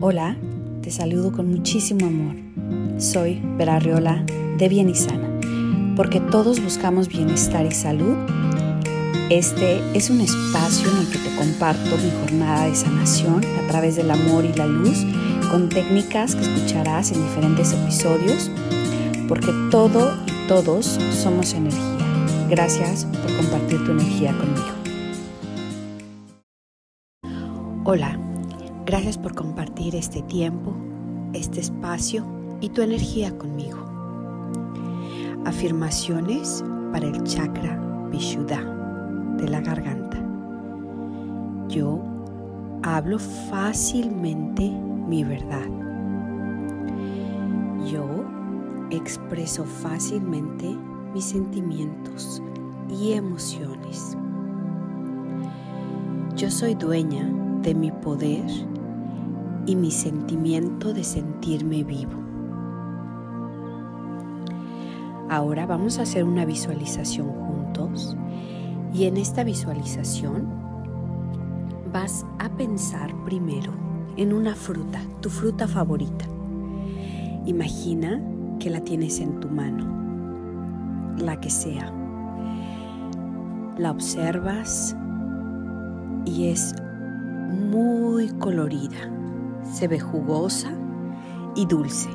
Hola, te saludo con muchísimo amor. Soy Vera Riola de Bien y Sana. Porque todos buscamos bienestar y salud, este es un espacio en el que te comparto mi jornada de sanación a través del amor y la luz con técnicas que escucharás en diferentes episodios, porque todo y todos somos energía. Gracias por compartir tu energía conmigo. Hola, gracias por compartir este tiempo, este espacio y tu energía conmigo. Afirmaciones para el chakra Vishuddha de la garganta. Yo hablo fácilmente mi verdad. Yo expreso fácilmente mis sentimientos y emociones. Yo soy dueña de mi poder y mi sentimiento de sentirme vivo. Ahora vamos a hacer una visualización juntos y en esta visualización vas a pensar primero en una fruta, tu fruta favorita. Imagina que la tienes en tu mano, la que sea. La observas y es muy colorida, se ve jugosa y dulce.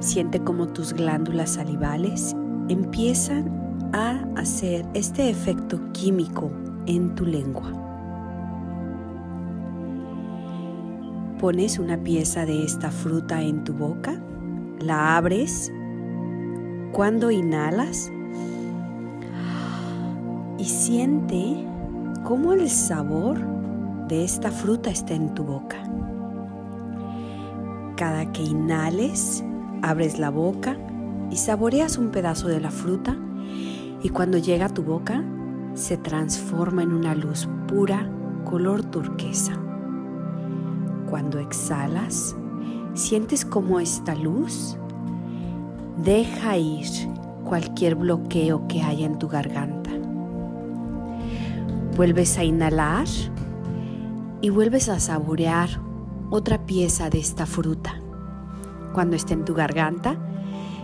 Siente como tus glándulas salivales empiezan a hacer este efecto químico en tu lengua. Pones una pieza de esta fruta en tu boca, la abres cuando inhalas y siente cómo el sabor de esta fruta está en tu boca. Cada que inhales, abres la boca y saboreas un pedazo de la fruta y cuando llega a tu boca se transforma en una luz pura color turquesa. Cuando exhalas, sientes como esta luz deja ir cualquier bloqueo que haya en tu garganta. Vuelves a inhalar y vuelves a saborear otra pieza de esta fruta. Cuando está en tu garganta,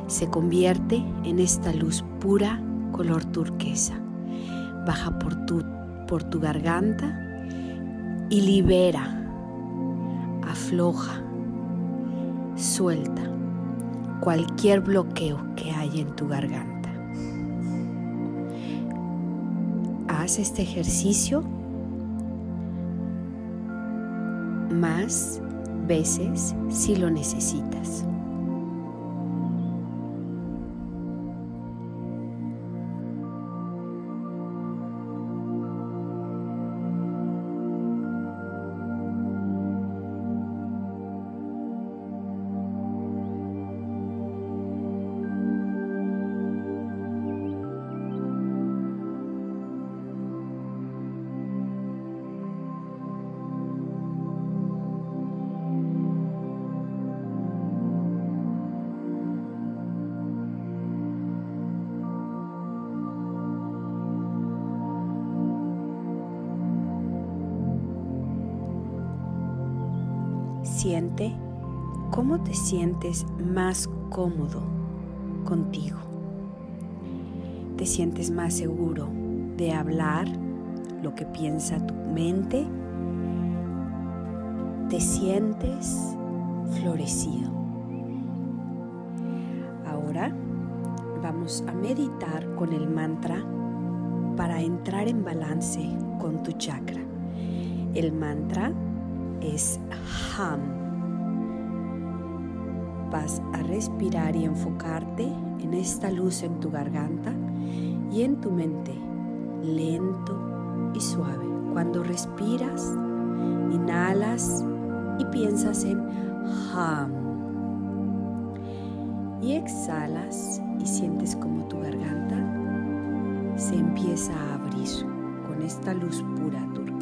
se convierte en esta luz pura color turquesa. Baja por tu, por tu garganta y libera, afloja, suelta cualquier bloqueo que haya en tu garganta. Haz este ejercicio más veces si lo necesitas. Cómo te sientes más cómodo contigo. Te sientes más seguro de hablar lo que piensa tu mente. Te sientes florecido. Ahora vamos a meditar con el mantra para entrar en balance con tu chakra. El mantra es Ham. Vas a respirar y enfocarte en esta luz en tu garganta y en tu mente, lento y suave. Cuando respiras, inhalas y piensas en Ham. Y exhalas y sientes como tu garganta se empieza a abrir con esta luz pura turquesa.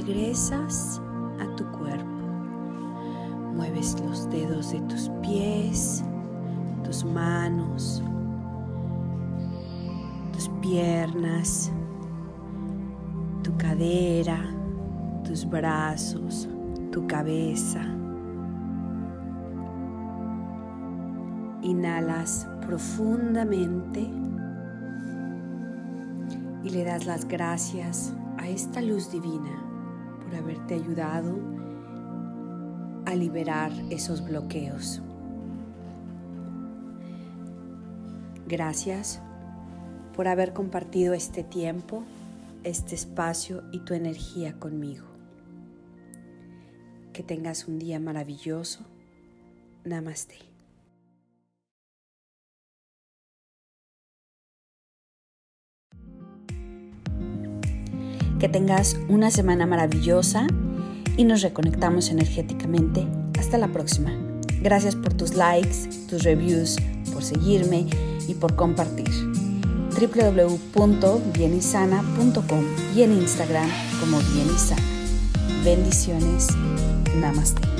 Regresas a tu cuerpo. Mueves los dedos de tus pies, tus manos, tus piernas, tu cadera, tus brazos, tu cabeza. Inhalas profundamente y le das las gracias a esta luz divina por haberte ayudado a liberar esos bloqueos. Gracias por haber compartido este tiempo, este espacio y tu energía conmigo. Que tengas un día maravilloso. Namaste. Que tengas una semana maravillosa y nos reconectamos energéticamente. Hasta la próxima. Gracias por tus likes, tus reviews, por seguirme y por compartir. www.bienisana.com y en Instagram como Bienisana. Bendiciones. Namaste.